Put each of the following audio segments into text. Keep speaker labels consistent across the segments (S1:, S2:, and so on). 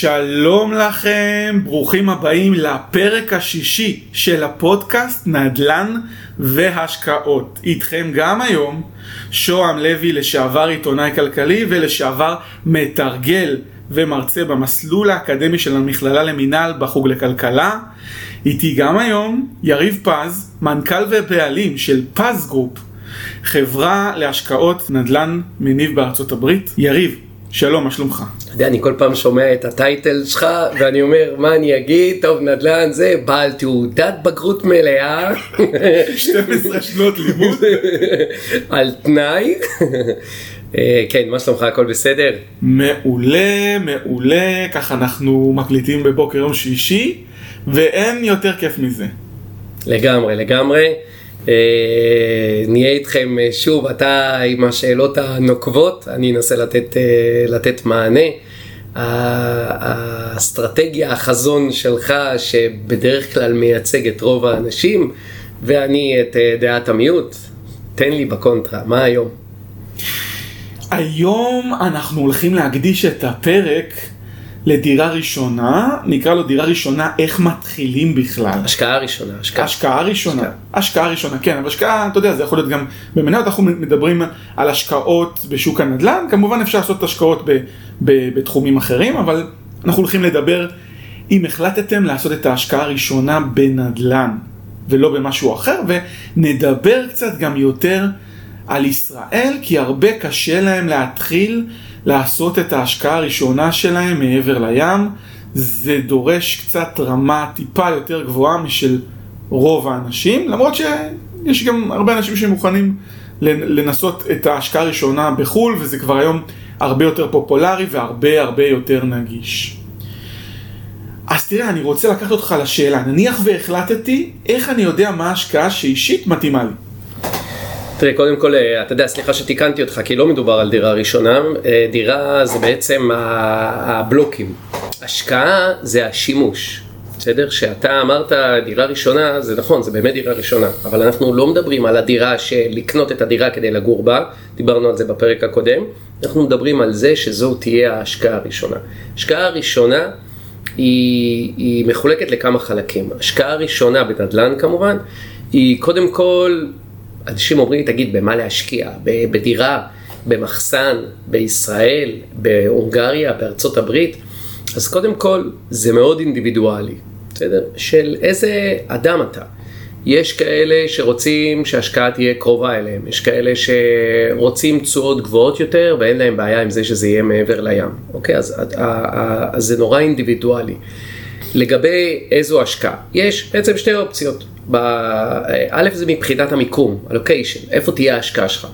S1: שלום לכם, ברוכים הבאים לפרק השישי של הפודקאסט נדל"ן והשקעות. איתכם גם היום שוהם לוי, לשעבר עיתונאי כלכלי ולשעבר מתרגל ומרצה במסלול האקדמי של המכללה למינהל בחוג לכלכלה. איתי גם היום יריב פז, מנכ"ל ובעלים של פז גרופ, חברה להשקעות נדל"ן מניב בארצות הברית. יריב, שלום, מה שלומך?
S2: אתה יודע, אני כל פעם שומע את ה title שלך, ואני אומר, מה אני אגיד? טוב, נדל"ן זה בעל תעודת בגרות מלאה.
S1: 12 שנות לימוד.
S2: על תנאי. אה, כן, מה שלומך? הכל בסדר?
S1: מעולה, מעולה, ככה אנחנו מקליטים בבוקר יום שישי, ואין יותר כיף מזה.
S2: לגמרי, לגמרי. אה, נהיה איתכם אה, שוב, אתה עם השאלות הנוקבות, אני אנסה לתת, אה, לתת מענה. האסטרטגיה, החזון שלך, שבדרך כלל מייצג את רוב האנשים, ואני את דעת המיעוט, תן לי בקונטרה, מה היום?
S1: היום אנחנו הולכים להקדיש את הפרק לדירה ראשונה, נקרא לו דירה ראשונה, איך מתחילים בכלל.
S2: השקעה ראשונה.
S1: השקעה, השקעה ראשונה, השקעה. השקעה ראשונה, כן, אבל השקעה, אתה יודע, זה יכול להיות גם במניות, אנחנו מדברים על השקעות בשוק הנדל"ן, כמובן אפשר לעשות השקעות ב, ב, בתחומים אחרים, אבל אנחנו הולכים לדבר, אם החלטתם לעשות את ההשקעה הראשונה בנדל"ן ולא במשהו אחר, ונדבר קצת גם יותר על ישראל, כי הרבה קשה להם להתחיל לעשות את ההשקעה הראשונה שלהם מעבר לים. זה דורש קצת רמה טיפה יותר גבוהה משל רוב האנשים, למרות שיש גם הרבה אנשים שמוכנים לנסות את ההשקעה הראשונה בחו"ל, וזה כבר היום הרבה יותר פופולרי והרבה הרבה יותר נגיש. אז תראה, אני רוצה לקחת אותך לשאלה, נניח והחלטתי איך אני יודע מה ההשקעה שאישית מתאימה לי.
S2: תראה, קודם כל, אה, אתה יודע, סליחה שתיקנתי אותך, כי לא מדובר על דירה ראשונה. אה, דירה זה בעצם הבלוקים. השקעה זה השימוש. בסדר? שאתה אמרת דירה ראשונה, זה נכון, זה באמת דירה ראשונה, אבל אנחנו לא מדברים על הדירה של לקנות את הדירה כדי לגור בה, דיברנו על זה בפרק הקודם, אנחנו מדברים על זה שזו תהיה ההשקעה הראשונה. השקעה הראשונה היא, היא מחולקת לכמה חלקים. השקעה ראשונה בנדל"ן כמובן, היא קודם כל אנשים אומרים, תגיד, במה להשקיע? בדירה, במחסן, בישראל, בהונגריה, בארצות הברית? אז קודם כל, זה מאוד אינדיבידואלי, בסדר? של איזה אדם אתה. יש כאלה שרוצים שההשקעה תהיה קרובה אליהם, יש כאלה שרוצים תשואות גבוהות יותר ואין להם בעיה עם זה שזה יהיה מעבר לים, אוקיי? אז, אז זה נורא אינדיבידואלי. לגבי איזו השקעה, יש בעצם שתי אופציות. א' זה מבחינת המיקום, הלוקיישן, איפה תהיה ההשקעה שלך.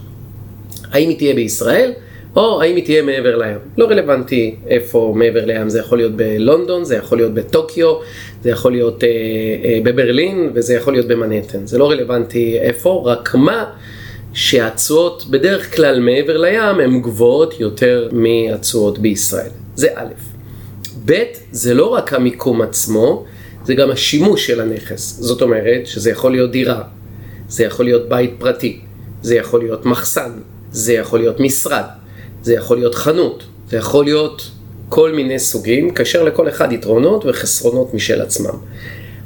S2: האם היא תהיה בישראל, או האם היא תהיה מעבר לים. לא רלוונטי איפה מעבר לים, זה יכול להיות בלונדון, זה יכול להיות בטוקיו, זה יכול להיות אה, אה, בברלין, וזה יכול להיות במנהטן. זה לא רלוונטי איפה, רק מה שהתשואות בדרך כלל מעבר לים הן גבוהות יותר מהתשואות בישראל. זה א'. ב', זה לא רק המיקום עצמו, זה גם השימוש של הנכס. זאת אומרת שזה יכול להיות דירה, זה יכול להיות בית פרטי, זה יכול להיות מחסן, זה יכול להיות משרד, זה יכול להיות חנות, זה יכול להיות כל מיני סוגים, כאשר לכל אחד יתרונות וחסרונות משל עצמם.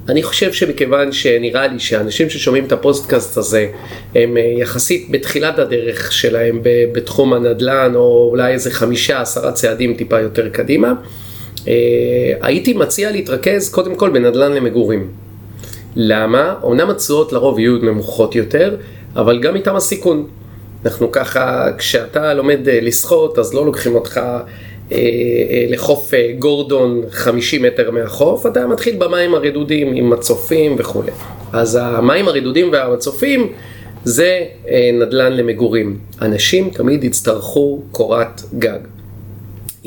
S2: אני חושב שמכיוון שנראה לי שאנשים ששומעים את הפודקאסט הזה הם אה, יחסית בתחילת הדרך שלהם בתחום הנדל"ן או אולי איזה חמישה עשרה צעדים טיפה יותר קדימה הייתי מציע להתרכז קודם כל בנדל"ן למגורים. למה? אמנם התשואות לרוב יהיו נמוכות יותר, אבל גם איתם הסיכון. אנחנו ככה, כשאתה לומד אה, לשחות, אז לא לוקחים אותך אה, אה, לחוף אה, גורדון 50 מטר מהחוף, אתה מתחיל במים הרדודים עם מצופים וכולי. אז המים הרדודים והמצופים זה אה, נדל"ן למגורים. אנשים תמיד יצטרכו קורת גג.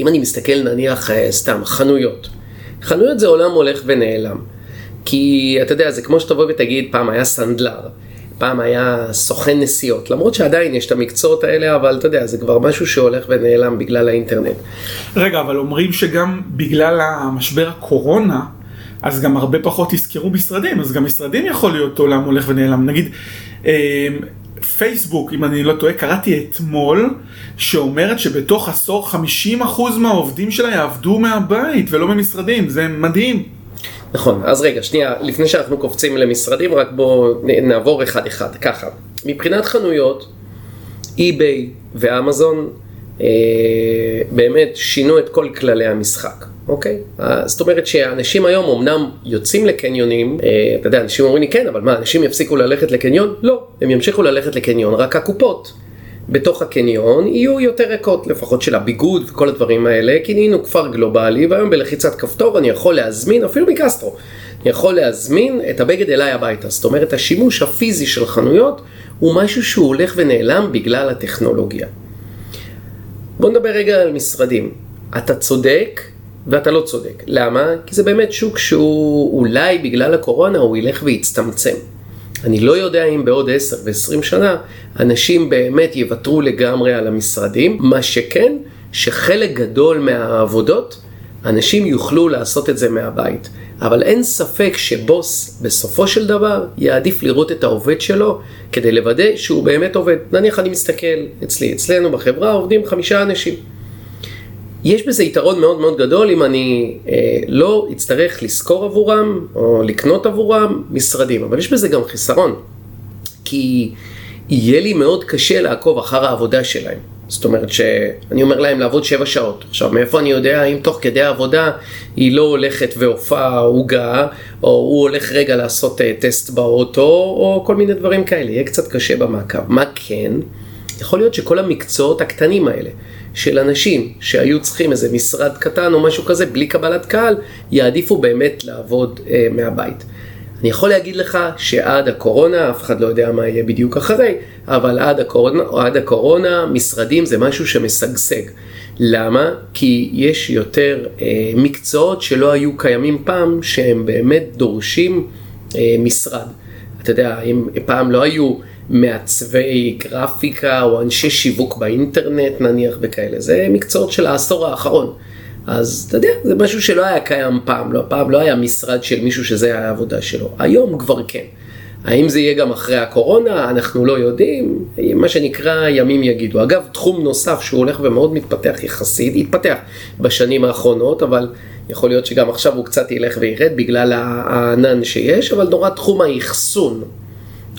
S2: אם אני מסתכל נניח אה, סתם, חנויות. חנויות זה עולם הולך ונעלם. כי אתה יודע, זה כמו שתבוא ותגיד, פעם היה סנדלר, פעם היה סוכן נסיעות, למרות שעדיין יש את המקצועות האלה, אבל אתה יודע, זה כבר משהו שהולך ונעלם בגלל האינטרנט.
S1: רגע, אבל אומרים שגם בגלל המשבר הקורונה, אז גם הרבה פחות יזכרו משרדים, אז גם משרדים יכול להיות עולם הולך ונעלם. נגיד, אה, פייסבוק, אם אני לא טועה, קראתי אתמול, שאומרת שבתוך עשור 50% מהעובדים שלה יעבדו מהבית ולא ממשרדים, זה מדהים.
S2: נכון, אז רגע, שנייה, לפני שאנחנו קופצים למשרדים, רק בואו נעבור אחד-אחד, ככה. מבחינת חנויות, eBay ואמזון באמת שינו את כל כללי המשחק. אוקיי? אה, זאת אומרת שאנשים היום אמנם יוצאים לקניונים, אה, אתה יודע, אנשים אומרים לי כן, אבל מה, אנשים יפסיקו ללכת לקניון? לא, הם ימשיכו ללכת לקניון, רק הקופות. בתוך הקניון יהיו יותר ריקות, לפחות של הביגוד וכל הדברים האלה, כי נהיינו כפר גלובלי, והיום בלחיצת כפתור אני יכול להזמין, אפילו מקסטרו, אני יכול להזמין את הבגד אליי הביתה. זאת אומרת, השימוש הפיזי של חנויות הוא משהו שהוא הולך ונעלם בגלל הטכנולוגיה. בוא נדבר רגע על משרדים. אתה צודק ואתה לא צודק. למה? כי זה באמת שוק שהוא אולי בגלל הקורונה הוא ילך ויצטמצם. אני לא יודע אם בעוד 10 ו-20 שנה אנשים באמת יוותרו לגמרי על המשרדים, מה שכן, שחלק גדול מהעבודות, אנשים יוכלו לעשות את זה מהבית. אבל אין ספק שבוס בסופו של דבר יעדיף לראות את העובד שלו כדי לוודא שהוא באמת עובד. נניח אני מסתכל אצלי, אצלנו בחברה עובדים חמישה אנשים. יש בזה יתרון מאוד מאוד גדול אם אני אה, לא אצטרך לשכור עבורם או לקנות עבורם משרדים, אבל יש בזה גם חיסרון, כי יהיה לי מאוד קשה לעקוב אחר העבודה שלהם. זאת אומרת שאני אומר להם לעבוד שבע שעות. עכשיו, מאיפה אני יודע אם תוך כדי העבודה היא לא הולכת והופעה עוגה, או הוא הולך רגע לעשות uh, טסט באוטו, או כל מיני דברים כאלה. יהיה קצת קשה במעקב. מה כן? יכול להיות שכל המקצועות הקטנים האלה, של אנשים שהיו צריכים איזה משרד קטן או משהו כזה, בלי קבלת קהל, יעדיפו באמת לעבוד uh, מהבית. אני יכול להגיד לך שעד הקורונה, אף אחד לא יודע מה יהיה בדיוק אחרי, אבל עד הקורונה, עד הקורונה משרדים זה משהו שמשגשג. למה? כי יש יותר אה, מקצועות שלא היו קיימים פעם, שהם באמת דורשים אה, משרד. אתה יודע, אם פעם לא היו מעצבי גרפיקה או אנשי שיווק באינטרנט נניח וכאלה, זה מקצועות של העשור האחרון. אז אתה יודע, זה משהו שלא היה קיים פעם, לא, פעם לא היה משרד של מישהו שזה היה העבודה שלו, היום כבר כן. האם זה יהיה גם אחרי הקורונה? אנחנו לא יודעים, מה שנקרא ימים יגידו. אגב, תחום נוסף שהוא הולך ומאוד מתפתח יחסית, התפתח בשנים האחרונות, אבל יכול להיות שגם עכשיו הוא קצת ילך וירד בגלל הענן שיש, אבל נורא תחום האחסון,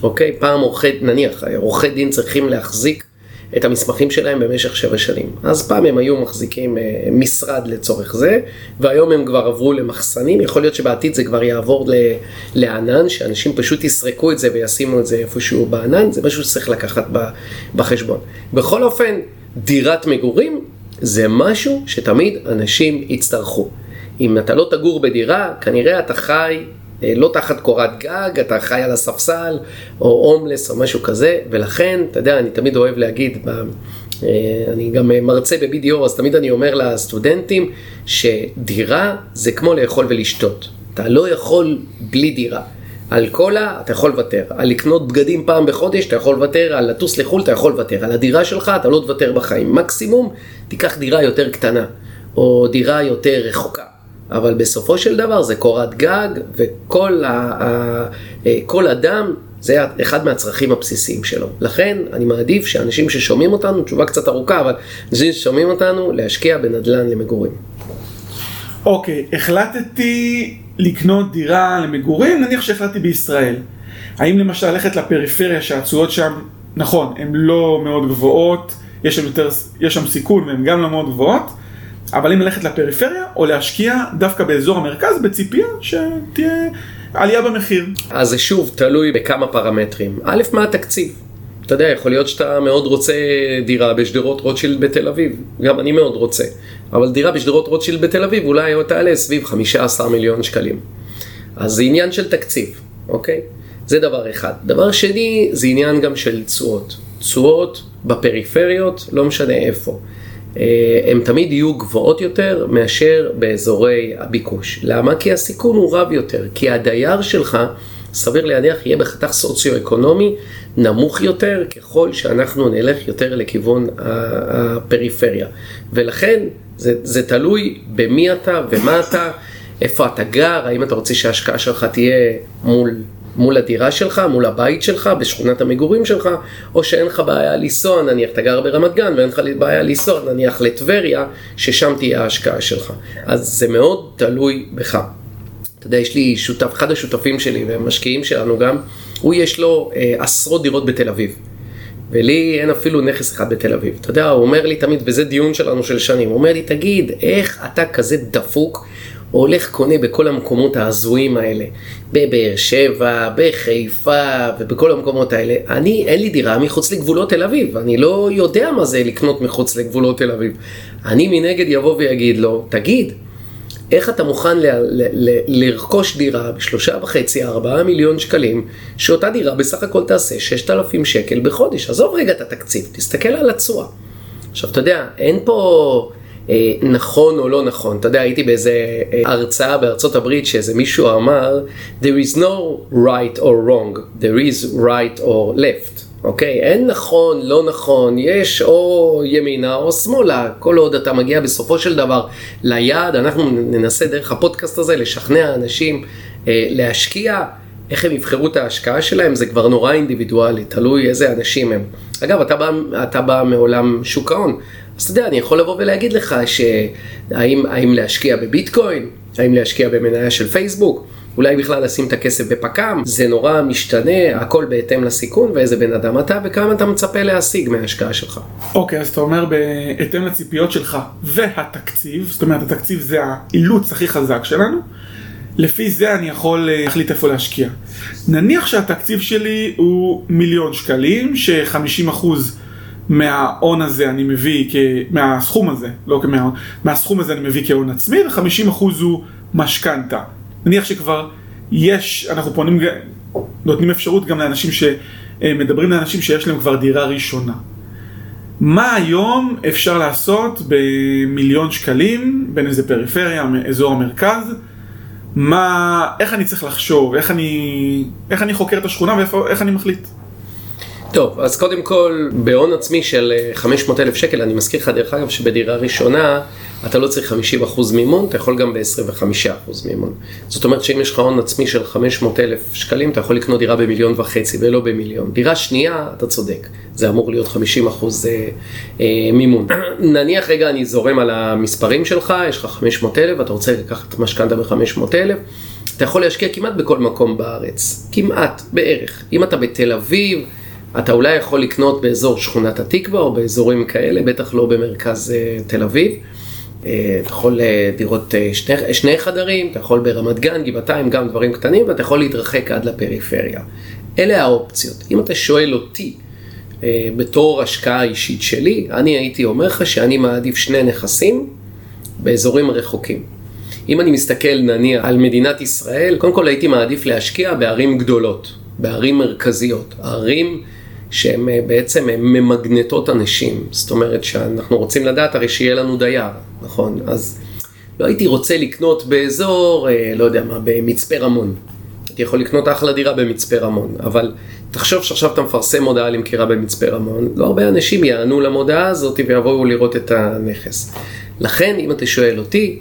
S2: אוקיי? פעם עורכי, נניח, עורכי דין צריכים להחזיק את המסמכים שלהם במשך שבע שנים. אז פעם הם היו מחזיקים אה, משרד לצורך זה, והיום הם כבר עברו למחסנים, יכול להיות שבעתיד זה כבר יעבור לענן, שאנשים פשוט יסרקו את זה וישימו את זה איפשהו בענן, זה משהו שצריך לקחת בחשבון. בכל אופן, דירת מגורים זה משהו שתמיד אנשים יצטרכו. אם אתה לא תגור בדירה, כנראה אתה חי לא תחת קורת גג, אתה חי על הספסל, או הומלס או משהו כזה, ולכן, אתה יודע, אני תמיד אוהב להגיד, אה, אני גם מרצה ב-BDO, אז תמיד אני אומר לסטודנטים, שדירה זה כמו לאכול ולשתות. אתה לא יכול בלי דירה. על קולה אתה יכול לוותר, על לקנות בגדים פעם בחודש אתה יכול לוותר, על לטוס לחו"ל אתה יכול לוותר, על הדירה שלך אתה לא תוותר בחיים. מקסימום תיקח דירה יותר קטנה, או דירה יותר רחוקה. אבל בסופו של דבר זה קורת גג, וכל ה, ה, אה, אדם, זה אחד מהצרכים הבסיסיים שלו. לכן אני מעדיף שאנשים ששומעים אותנו, תשובה קצת ארוכה, אבל אנשים ששומעים אותנו, להשקיע בנדל"ן למגורים.
S1: אוקיי, okay, החלטתי לקנות דירה למגורים, נניח שהחלטתי בישראל. האם למשל ללכת לפריפריה שהתשואות שם, נכון, הן לא מאוד גבוהות, יש שם, יותר, יש שם סיכון והן גם לא מאוד גבוהות, אבל אם ללכת לפריפריה, או להשקיע דווקא באזור המרכז, בציפייה שתהיה עלייה במחיר.
S2: אז זה שוב תלוי בכמה פרמטרים. א', מה התקציב? אתה יודע, יכול להיות שאתה מאוד רוצה דירה בשדרות רוטשילד בתל אביב, גם אני מאוד רוצה, אבל דירה בשדרות רוטשילד בתל אביב אולי תעלה סביב 15 מיליון שקלים. אז זה עניין של תקציב, אוקיי? זה דבר אחד. דבר שני, זה עניין גם של תשואות. תשואות בפריפריות, לא משנה איפה. הן אה, תמיד יהיו גבוהות יותר מאשר באזורי הביקוש. למה? כי הסיכון הוא רב יותר, כי הדייר שלך, סביר להניח, יהיה בחתך סוציו-אקונומי נמוך יותר ככל שאנחנו נלך יותר לכיוון הפריפריה. ולכן זה, זה תלוי במי אתה ומה אתה, איפה אתה גר, האם אתה רוצה שההשקעה שלך תהיה מול מול הדירה שלך, מול הבית שלך, בשכונת המגורים שלך, או שאין לך בעיה לנסוע, נניח אתה גר ברמת גן ואין לך בעיה לנסוע נניח לטבריה, ששם תהיה ההשקעה שלך. אז זה מאוד תלוי בך. אתה יודע, יש לי שותף, אחד השותפים שלי ומשקיעים שלנו גם, הוא יש לו אה, עשרות דירות בתל אביב. ולי אין אפילו נכס אחד בתל אביב. אתה יודע, הוא אומר לי תמיד, וזה דיון שלנו של שנים, הוא אומר לי, תגיד, איך אתה כזה דפוק, הולך קונה בכל המקומות ההזויים האלה, בבאר שבע, בחיפה ובכל המקומות האלה. אני, אין לי דירה מחוץ לגבולות תל אביב, אני לא יודע מה זה לקנות מחוץ לגבולות תל אביב. אני מנגד יבוא ויגיד לו, תגיד, איך אתה מוכן ל- ל- ל- לרכוש דירה בשלושה וחצי, ארבעה מיליון שקלים, שאותה דירה בסך הכל תעשה ששת אלפים שקל בחודש. עזוב רגע את התקציב, תסתכל על התשואה. עכשיו, אתה יודע, אין פה נכון או לא נכון. אתה יודע, הייתי באיזה אה, הרצאה בארצות הברית שאיזה מישהו אמר, There is no right or wrong, there is right or left. אוקיי? אין נכון, לא נכון, יש או ימינה או שמאלה, כל עוד אתה מגיע בסופו של דבר ליעד, אנחנו ננסה דרך הפודקאסט הזה לשכנע אנשים אה, להשקיע, איך הם יבחרו את ההשקעה שלהם, זה כבר נורא אינדיבידואלי, תלוי איזה אנשים הם. אגב, אתה בא, אתה בא מעולם שוק ההון, אז אתה יודע, אני יכול לבוא ולהגיד לך שהאם האם להשקיע בביטקוין, האם להשקיע במניה של פייסבוק, אולי בכלל לשים את הכסף בפק"ם, זה נורא משתנה, הכל בהתאם לסיכון ואיזה בן אדם אתה וכמה אתה מצפה להשיג מההשקעה שלך.
S1: אוקיי, אז אתה אומר בהתאם לציפיות שלך והתקציב, זאת אומרת התקציב זה האילוץ הכי חזק שלנו, לפי זה אני יכול אה, להחליט איפה להשקיע. נניח שהתקציב שלי הוא מיליון שקלים, ש-50% מההון הזה אני מביא, כ... מהסכום הזה, לא כמההון, מהסכום הזה אני מביא כהון עצמי, ו-50% הוא משכנתה. נניח שכבר יש, אנחנו פונים, נותנים אפשרות גם לאנשים שמדברים לאנשים שיש להם כבר דירה ראשונה. מה היום אפשר לעשות במיליון שקלים, בין איזה פריפריה, אזור המרכז? מה, איך אני צריך לחשוב, איך אני, איך אני חוקר את השכונה ואיך אני מחליט?
S2: טוב, אז קודם כל, בהון עצמי של 500 אלף שקל, אני מזכיר לך דרך אגב שבדירה ראשונה אתה לא צריך 50% מימון, אתה יכול גם ב-25% מימון. זאת אומרת שאם יש לך הון עצמי של 500 אלף שקלים, אתה יכול לקנות דירה במיליון וחצי ולא במיליון. דירה שנייה, אתה צודק, זה אמור להיות 50% אה, אה, מימון. נניח רגע אני זורם על המספרים שלך, יש לך 500 אלף, אתה רוצה לקחת משכנתה ב-500 אלף. אתה יכול להשקיע כמעט בכל מקום בארץ, כמעט, בערך. אם אתה בתל אביב, אתה אולי יכול לקנות באזור שכונת התקווה או באזורים כאלה, בטח לא במרכז uh, תל אביב. Uh, אתה יכול דירות uh, שני, שני חדרים, אתה יכול ברמת גן, גבעתיים, גם דברים קטנים, ואתה יכול להתרחק עד לפריפריה. אלה האופציות. אם אתה שואל אותי, בתור השקעה אישית שלי, אני הייתי אומר לך שאני מעדיף שני נכסים באזורים רחוקים. אם אני מסתכל נניח על מדינת ישראל, קודם כל הייתי מעדיף להשקיע בערים גדולות, בערים מרכזיות, ערים שהן אה, בעצם אה, ממגנטות אנשים. זאת אומרת שאנחנו רוצים לדעת הרי שיהיה לנו דייר, נכון? אז לא הייתי רוצה לקנות באזור, אה, לא יודע מה, במצפה רמון. הייתי יכול לקנות אחלה דירה במצפה רמון, אבל תחשוב שעכשיו אתה מפרסם מודעה למכירה במצפה רמון, לא הרבה אנשים יענו למודעה הזאת ויבואו לראות את הנכס. לכן, אם אתה שואל אותי,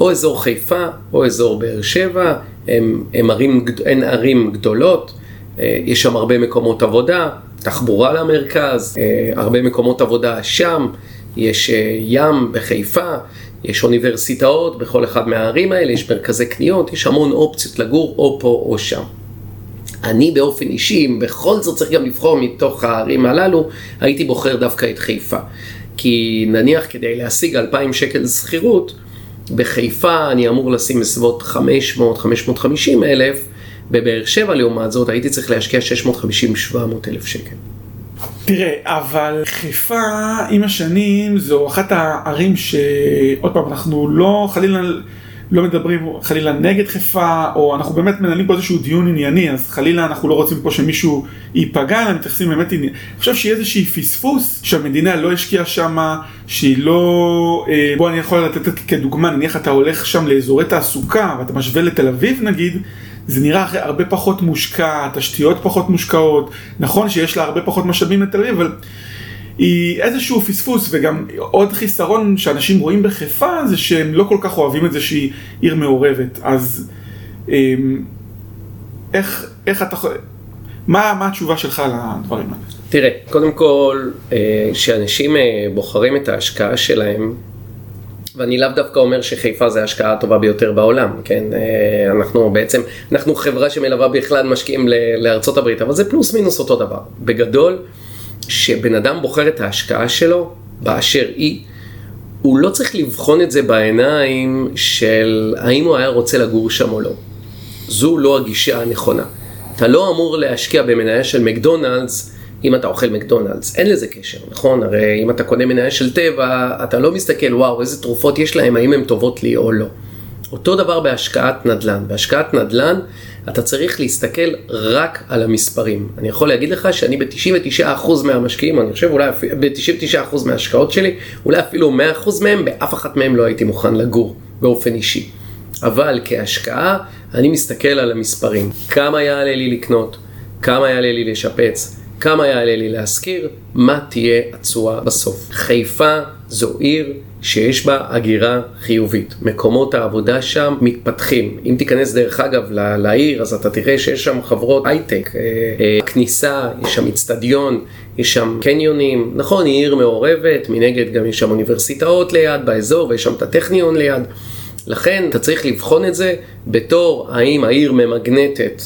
S2: או אזור חיפה או אזור באר שבע, הם, הם ערים, הן ערים גדולות, יש שם הרבה מקומות עבודה, תחבורה למרכז, אה, הרבה מקומות עבודה שם, יש אה, ים בחיפה, יש אוניברסיטאות בכל אחד מהערים האלה, יש מרכזי קניות, יש המון אופציות לגור או פה או שם. אני באופן אישי, אם בכל זאת צריך גם לבחור מתוך הערים הללו, הייתי בוחר דווקא את חיפה. כי נניח כדי להשיג 2,000 שקל שכירות, בחיפה אני אמור לשים בסביבות 500-550 אלף, בבאר שבע לעומת זאת הייתי צריך להשקיע 650-700 אלף שקל.
S1: תראה, אבל חיפה עם השנים זו אחת הערים שעוד פעם אנחנו לא חלילה לא מדברים חלילה נגד חיפה או אנחנו באמת מנהלים פה איזשהו דיון ענייני אז חלילה אנחנו לא רוצים פה שמישהו ייפגע אלא מתייחסים באמת ענייני. אני חושב שיהיה איזושהי פספוס שהמדינה לא השקיעה שמה שהיא לא אה, בוא אני יכול לתת כדוגמה נניח אתה הולך שם לאזורי תעסוקה ואתה משווה לתל אביב נגיד זה נראה הרבה פחות מושקע, תשתיות פחות מושקעות, נכון שיש לה הרבה פחות משאבים לתל אביב, אבל היא איזשהו פספוס, וגם עוד חיסרון שאנשים רואים בחיפה זה שהם לא כל כך אוהבים את זה שהיא עיר מעורבת, אז אמ, איך, איך אתה, מה, מה התשובה שלך לדברים האלה?
S2: תראה, קודם כל, כשאנשים בוחרים את ההשקעה שלהם, ואני לאו דווקא אומר שחיפה זה ההשקעה הטובה ביותר בעולם, כן? אנחנו בעצם, אנחנו חברה שמלווה בכלל משקיעים לארצות הברית, אבל זה פלוס מינוס אותו דבר. בגדול, שבן אדם בוחר את ההשקעה שלו, באשר היא, הוא לא צריך לבחון את זה בעיניים של האם הוא היה רוצה לגור שם או לא. זו לא הגישה הנכונה. אתה לא אמור להשקיע במניה של מקדונלדס אם אתה אוכל מקדונלדס, אין לזה קשר, נכון? הרי אם אתה קונה מניה של טבע, אתה לא מסתכל, וואו, איזה תרופות יש להם, האם הן טובות לי או לא. אותו דבר בהשקעת נדל"ן. בהשקעת נדל"ן אתה צריך להסתכל רק על המספרים. אני יכול להגיד לך שאני ב-99% מהמשקיעים, אני חושב אולי ב-99% מההשקעות שלי, אולי אפילו 100% מהם, באף אחת מהם לא הייתי מוכן לגור באופן אישי. אבל כהשקעה, אני מסתכל על המספרים. כמה יעלה לי לקנות, כמה יעלה לי לשפץ, כמה יעלה לי להשכיר, מה תהיה התשואה בסוף. חיפה זו עיר שיש בה הגירה חיובית. מקומות העבודה שם מתפתחים. אם תיכנס דרך אגב לעיר, אז אתה תראה שיש שם חברות הייטק, אה, אה, כניסה, יש שם אצטדיון, יש שם קניונים. נכון, היא עיר מעורבת, מנגד גם יש שם אוניברסיטאות ליד באזור, ויש שם את הטכניון ליד. לכן אתה צריך לבחון את זה בתור האם העיר ממגנטת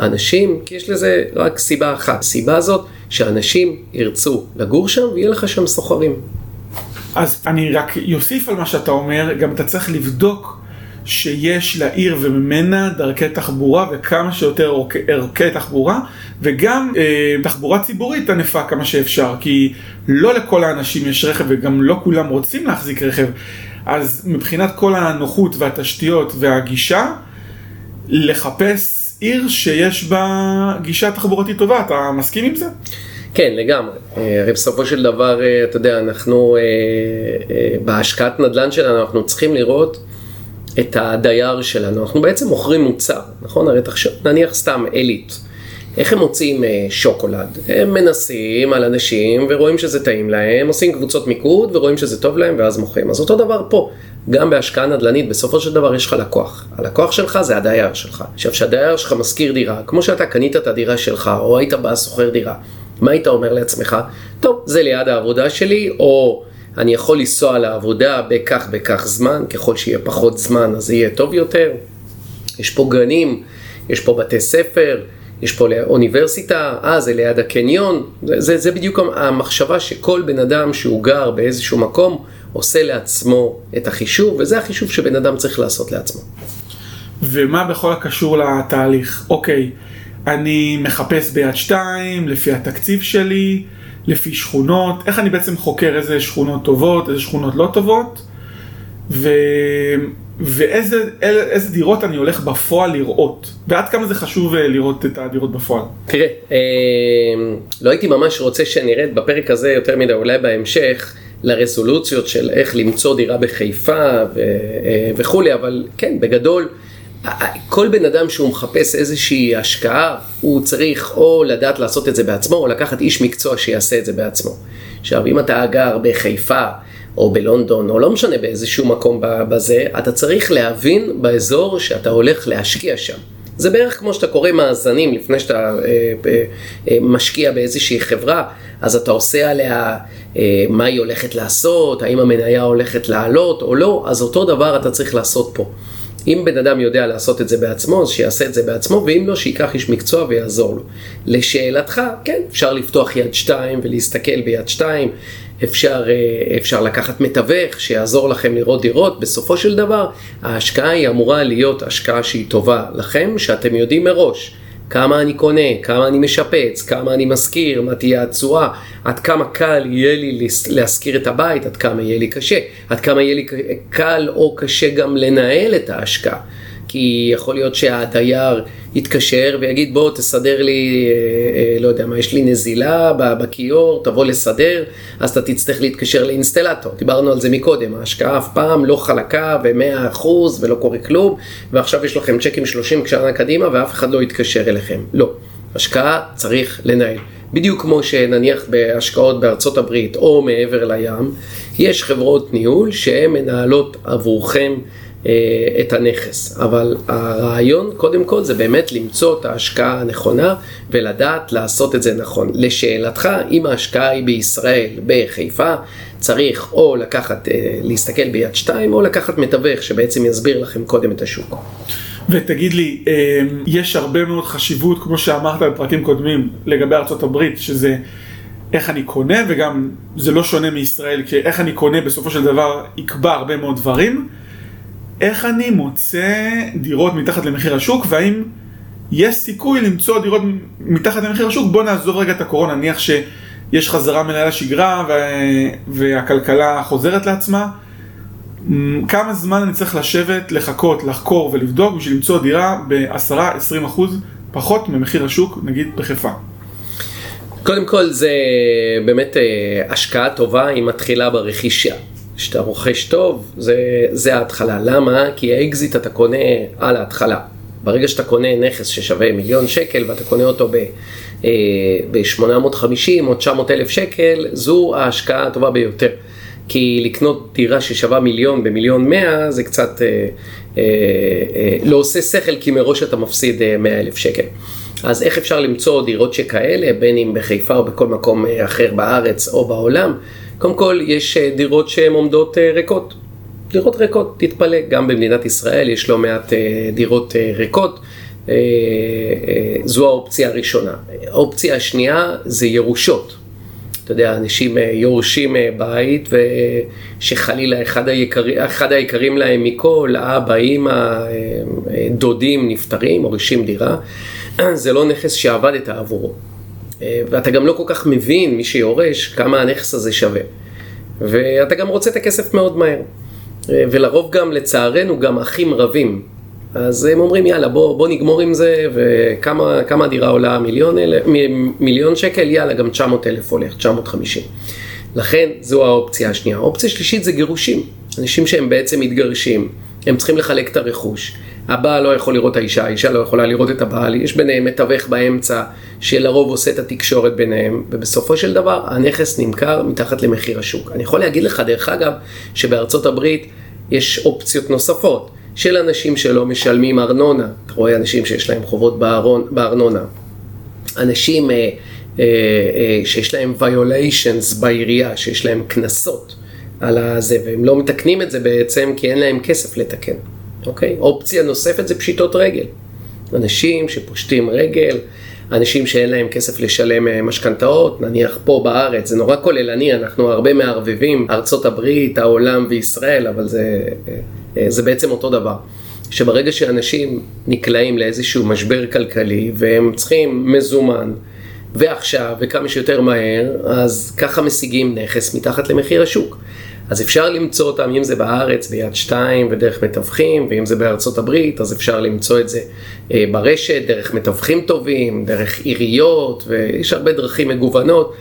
S2: אנשים, כי יש לזה רק סיבה אחת. הסיבה הזאת שאנשים ירצו לגור שם ויהיה לך שם סוחרים.
S1: אז אני רק אוסיף על מה שאתה אומר, גם אתה צריך לבדוק שיש לעיר וממנה דרכי תחבורה וכמה שיותר ערכי תחבורה וגם אה, תחבורה ציבורית ענפה כמה שאפשר כי לא לכל האנשים יש רכב וגם לא כולם רוצים להחזיק רכב אז מבחינת כל הנוחות והתשתיות והגישה לחפש עיר שיש בה גישה תחבורתית טובה, אתה מסכים עם זה?
S2: כן, לגמרי. אה, הרי בסופו של דבר, אה, אתה יודע, אנחנו, אה, בהשקעת נדל"ן שלנו, אנחנו צריכים לראות את הדייר שלנו. אנחנו בעצם מוכרים מוצר, נכון? הרי תחשוב, נניח סתם עילית. איך הם מוצאים שוקולד? הם מנסים על אנשים ורואים שזה טעים להם, עושים קבוצות מיקוד ורואים שזה טוב להם ואז מוכרים. אז אותו דבר פה, גם בהשקעה נדל"נית, בסופו של דבר יש לך לקוח. הלקוח שלך זה הדייר שלך. עכשיו, כשהדייר שלך משכיר דירה, כמו שאתה קנית את הדירה שלך, או היית בא שוכר דירה, מה היית אומר לעצמך? טוב, זה ליד העבודה שלי, או אני יכול לנסוע לעבודה בכך בכך זמן, ככל שיהיה פחות זמן אז יהיה טוב יותר. יש פה גנים, יש פה בתי ספר, יש פה אוניברסיטה, אה, זה ליד הקניון. זה, זה, זה בדיוק המחשבה שכל בן אדם שהוא גר באיזשהו מקום עושה לעצמו את החישוב, וזה החישוב שבן אדם צריך לעשות לעצמו.
S1: ומה בכל הקשור לתהליך? אוקיי. אני מחפש ביד שתיים, לפי התקציב שלי, לפי שכונות, איך אני בעצם חוקר איזה שכונות טובות, איזה שכונות לא טובות, ו... ואיזה איזה דירות אני הולך בפועל לראות, ועד כמה זה חשוב אה, לראות את הדירות בפועל.
S2: תראה, אה, לא הייתי ממש רוצה שנרד בפרק הזה יותר מדי, אולי בהמשך, לרזולוציות של איך למצוא דירה בחיפה ו, אה, וכולי, אבל כן, בגדול, כל בן אדם שהוא מחפש איזושהי השקעה, הוא צריך או לדעת לעשות את זה בעצמו, או לקחת איש מקצוע שיעשה את זה בעצמו. עכשיו, אם אתה גר בחיפה, או בלונדון, או לא משנה באיזשהו מקום בזה, אתה צריך להבין באזור שאתה הולך להשקיע שם. זה בערך כמו שאתה קורא מאזנים לפני שאתה אה, אה, אה, משקיע באיזושהי חברה, אז אתה עושה עליה אה, מה היא הולכת לעשות, האם המניה הולכת לעלות או לא, אז אותו דבר אתה צריך לעשות פה. אם בן אדם יודע לעשות את זה בעצמו, אז שיעשה את זה בעצמו, ואם לא, שייקח איש מקצוע ויעזור לו. לשאלתך, כן, אפשר לפתוח יד שתיים ולהסתכל ביד שתיים, אפשר, אה, אפשר לקחת מתווך שיעזור לכם לראות דירות, בסופו של דבר ההשקעה היא אמורה להיות השקעה שהיא טובה לכם, שאתם יודעים מראש. כמה אני קונה, כמה אני משפץ, כמה אני משכיר, מה תהיה התשואה, עד כמה קל יהיה לי להשכיר את הבית, עד כמה יהיה לי קשה, עד כמה יהיה לי קל או קשה גם לנהל את ההשקעה. כי יכול להיות שהדייר יתקשר ויגיד בוא תסדר לי, אה, אה, לא יודע מה, יש לי נזילה בכיור, תבוא לסדר, אז אתה תצטרך להתקשר לאינסטלטור. דיברנו על זה מקודם, ההשקעה אף פעם לא חלקה ו-100% ולא קורה כלום, ועכשיו יש לכם צ'קים 30 שנה קדימה ואף אחד לא יתקשר אליכם. לא. השקעה צריך לנהל. בדיוק כמו שנניח בהשקעות בארצות הברית או מעבר לים, יש חברות ניהול שהן מנהלות עבורכם את הנכס. אבל הרעיון, קודם כל, זה באמת למצוא את ההשקעה הנכונה ולדעת לעשות את זה נכון. לשאלתך, אם ההשקעה היא בישראל, בחיפה, צריך או לקחת, להסתכל ביד שתיים, או לקחת מתווך שבעצם יסביר לכם קודם את השוק.
S1: ותגיד לי, יש הרבה מאוד חשיבות, כמו שאמרת בפרקים קודמים, לגבי ארה"ב, שזה איך אני קונה, וגם זה לא שונה מישראל, כי איך אני קונה בסופו של דבר יקבע הרבה מאוד דברים. איך אני מוצא דירות מתחת למחיר השוק, והאם יש סיכוי למצוא דירות מתחת למחיר השוק? בוא נעזוב רגע את הקורונה, נניח שיש חזרה מלאה לשגרה והכלכלה חוזרת לעצמה. כמה זמן אני צריך לשבת, לחכות, לחקור ולבדוק בשביל למצוא דירה ב-10-20% פחות ממחיר השוק, נגיד בחיפה?
S2: קודם כל זה באמת השקעה טובה, היא מתחילה ברכישה. כשאתה רוכש טוב, זה, זה ההתחלה. למה? כי האקזיט אתה קונה על ההתחלה. ברגע שאתה קונה נכס ששווה מיליון שקל ואתה קונה אותו ב-850 או 900 אלף שקל, זו ההשקעה הטובה ביותר. כי לקנות דירה ששווה מיליון במיליון מאה זה קצת אה, אה, אה, לא עושה שכל כי מראש אתה מפסיד אה, 100 אלף שקל. אז איך אפשר למצוא דירות שכאלה, בין אם בחיפה או בכל מקום אחר בארץ או בעולם? קודם כל, יש דירות שהן עומדות ריקות. דירות ריקות, תתפלא, גם במדינת ישראל יש לא מעט דירות ריקות. זו האופציה הראשונה. האופציה השנייה זה ירושות. אתה יודע, אנשים יורשים בית ושחלילה אחד, היקר, אחד היקרים להם מכל, אבא, אימא, דודים נפטרים, מורישים דירה. זה לא נכס שעבדת עבורו. ואתה גם לא כל כך מבין, מי שיורש, כמה הנכס הזה שווה. ואתה גם רוצה את הכסף מאוד מהר. ולרוב גם, לצערנו, גם אחים רבים. אז הם אומרים, יאללה, בוא, בוא נגמור עם זה, וכמה הדירה עולה? מיליון, אל, מיליון שקל? יאללה, גם 900 אלף הולך, 950. לכן, זו האופציה השנייה. האופציה השלישית זה גירושים. אנשים שהם בעצם מתגרשים, הם צריכים לחלק את הרכוש. הבעל לא יכול לראות את האישה, האישה לא יכולה לראות את הבעל, יש ביניהם מתווך באמצע, שלרוב עושה את התקשורת ביניהם, ובסופו של דבר הנכס נמכר מתחת למחיר השוק. אני יכול להגיד לך, דרך אגב, שבארצות הברית יש אופציות נוספות, של אנשים שלא משלמים ארנונה, אתה רואה אנשים שיש להם חובות בארון, בארנונה, אנשים אה, אה, אה, שיש להם violations בעירייה, שיש להם קנסות על הזה, והם לא מתקנים את זה בעצם כי אין להם כסף לתקן. אוקיי? אופציה נוספת זה פשיטות רגל. אנשים שפושטים רגל, אנשים שאין להם כסף לשלם משכנתאות, נניח פה בארץ, זה נורא כוללני, אנחנו הרבה מערבבים, ארצות הברית, העולם וישראל, אבל זה, זה בעצם אותו דבר. שברגע שאנשים נקלעים לאיזשהו משבר כלכלי והם צריכים מזומן, ועכשיו, וכמה שיותר מהר, אז ככה משיגים נכס מתחת למחיר השוק. אז אפשר למצוא אותם, אם זה בארץ, ביד שתיים ודרך מתווכים, ואם זה בארצות הברית, אז אפשר למצוא את זה אה, ברשת, דרך מתווכים טובים, דרך עיריות, ויש הרבה דרכים מגוונות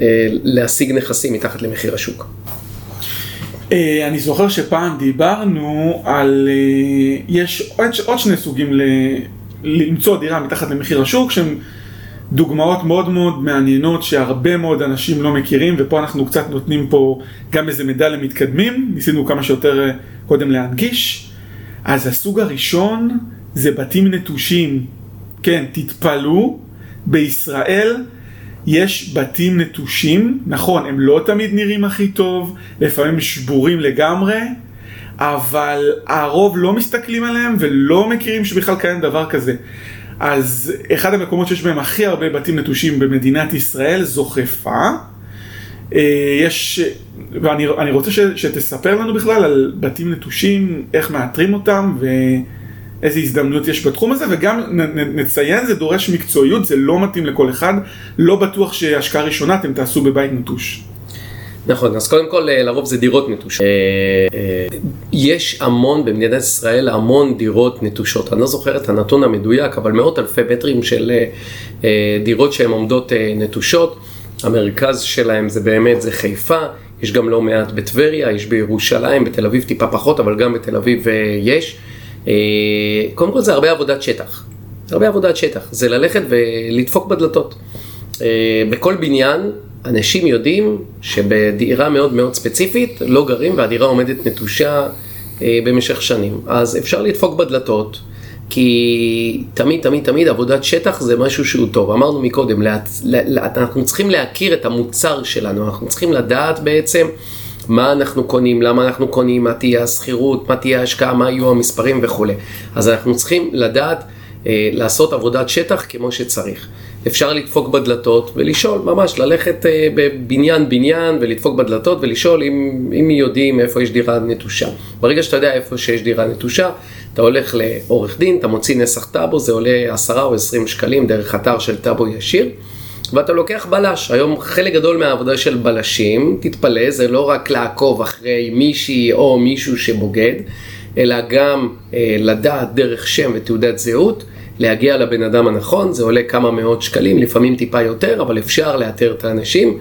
S2: אה, להשיג נכסים מתחת למחיר השוק.
S1: אה, אני זוכר שפעם דיברנו על, יש עוד שני סוגים למצוא דירה מתחת למחיר השוק, שהם דוגמאות מאוד מאוד מעניינות שהרבה מאוד אנשים לא מכירים ופה אנחנו קצת נותנים פה גם איזה מידע למתקדמים, ניסינו כמה שיותר אה, קודם להנגיש. אז הסוג הראשון זה בתים נטושים. כן, תתפלאו, בישראל יש בתים נטושים, נכון, הם לא תמיד נראים הכי טוב, לפעמים שבורים לגמרי, אבל הרוב לא מסתכלים עליהם ולא מכירים שבכלל קיים דבר כזה. אז אחד המקומות שיש בהם הכי הרבה בתים נטושים במדינת ישראל זו חיפה. אה, יש, ואני רוצה ש, שתספר לנו בכלל על בתים נטושים, איך מאתרים אותם ואיזה הזדמנות יש בתחום הזה, וגם נציין, זה דורש מקצועיות, זה לא מתאים לכל אחד, לא בטוח שהשקעה ראשונה אתם תעשו בבית נטוש.
S2: נכון, אז קודם כל אה, לרוב זה דירות נטושות. אה, אה, יש המון, במדינת ישראל המון דירות נטושות. אני לא זוכר את הנתון המדויק, אבל מאות אלפי מטרים של דירות שהן עומדות נטושות. המרכז שלהם זה באמת, זה חיפה, יש גם לא מעט בטבריה, יש בירושלים, בתל אביב טיפה פחות, אבל גם בתל אביב יש. קודם כל זה הרבה עבודת שטח. הרבה עבודת שטח. זה ללכת ולדפוק בדלתות. בכל בניין אנשים יודעים שבדירה מאוד מאוד ספציפית לא גרים והדירה עומדת נטושה אה, במשך שנים, אז אפשר לדפוק בדלתות. כי תמיד, תמיד, תמיד עבודת שטח זה משהו שהוא טוב. אמרנו מקודם, לה, לה, אנחנו צריכים להכיר את המוצר שלנו, אנחנו צריכים לדעת בעצם מה אנחנו קונים, למה אנחנו קונים, מה תהיה השכירות, מה תהיה ההשקעה, מה יהיו המספרים וכולי. אז אנחנו צריכים לדעת אה, לעשות עבודת שטח כמו שצריך. אפשר לדפוק בדלתות ולשאול, ממש ללכת אה, בבניין בניין ולדפוק בדלתות ולשאול אם, אם יודעים איפה יש דירה נטושה. ברגע שאתה יודע איפה שיש דירה נטושה, אתה הולך לעורך דין, אתה מוציא נסח טאבו, זה עולה 10 או 20 שקלים דרך אתר של טאבו ישיר. ואתה לוקח בלש. היום חלק גדול מהעבודה של בלשים, תתפלא, זה לא רק לעקוב אחרי מישהי או מישהו שבוגד, אלא גם אה, לדעת דרך שם ותעודת זהות, להגיע לבן אדם הנכון, זה עולה כמה מאות שקלים, לפעמים טיפה יותר, אבל אפשר לאתר את האנשים.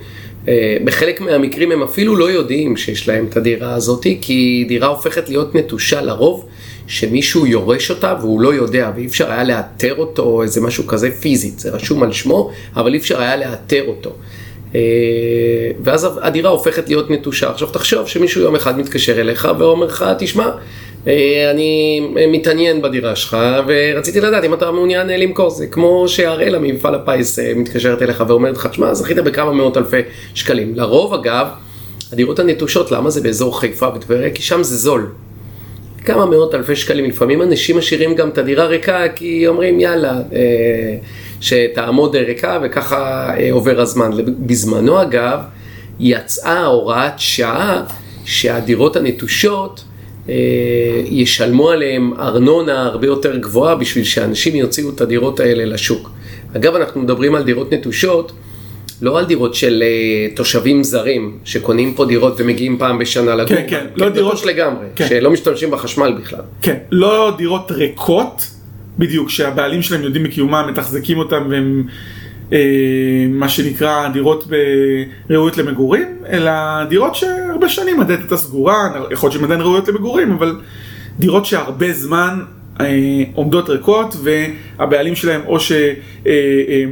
S2: אה, בחלק מהמקרים הם אפילו לא יודעים שיש להם את הדירה הזאת, כי דירה הופכת להיות נטושה לרוב. שמישהו יורש אותה והוא לא יודע, ואי אפשר היה לאתר אותו או איזה משהו כזה פיזית, זה רשום על שמו, אבל אי אפשר היה לאתר אותו. אה, ואז הדירה הופכת להיות נטושה. עכשיו תחשוב שמישהו יום אחד מתקשר אליך ואומר לך, תשמע, אני מתעניין בדירה שלך ורציתי לדעת אם אתה מעוניין למכור זה כמו שהראלה ממפעל הפיס אה, מתקשרת אליך ואומרת לך, תשמע, זכית בכמה מאות אלפי שקלים. לרוב אגב, הדירות הנטושות, למה זה באזור חיפה וטבריה? כי שם זה זול. כמה מאות אלפי שקלים, לפעמים אנשים משאירים גם את הדירה ריקה כי אומרים יאללה, אה, שתעמוד ריקה וככה אה, עובר הזמן. בזמנו אגב, יצאה הוראת שעה שהדירות הנטושות אה, ישלמו עליהם ארנונה הרבה יותר גבוהה בשביל שאנשים יוציאו את הדירות האלה לשוק. אגב, אנחנו מדברים על דירות נטושות. לא על דירות של uh, תושבים זרים, שקונים פה דירות ומגיעים פעם בשנה לגור.
S1: כן, כן, לא דירות...
S2: לגמרי, כן. שלא משתמשים בחשמל בכלל.
S1: כן, לא דירות ריקות, בדיוק, שהבעלים שלהם יודעים מקיומם, מתחזקים אותם והם... אה, מה שנקרא דירות ראויות למגורים, אלא דירות שהרבה שנים הדלת הייתה סגורה, יכול להיות שהן עדיין ראויות למגורים, אבל דירות שהרבה זמן אה, עומדות ריקות והבעלים שלהם או ש... אה,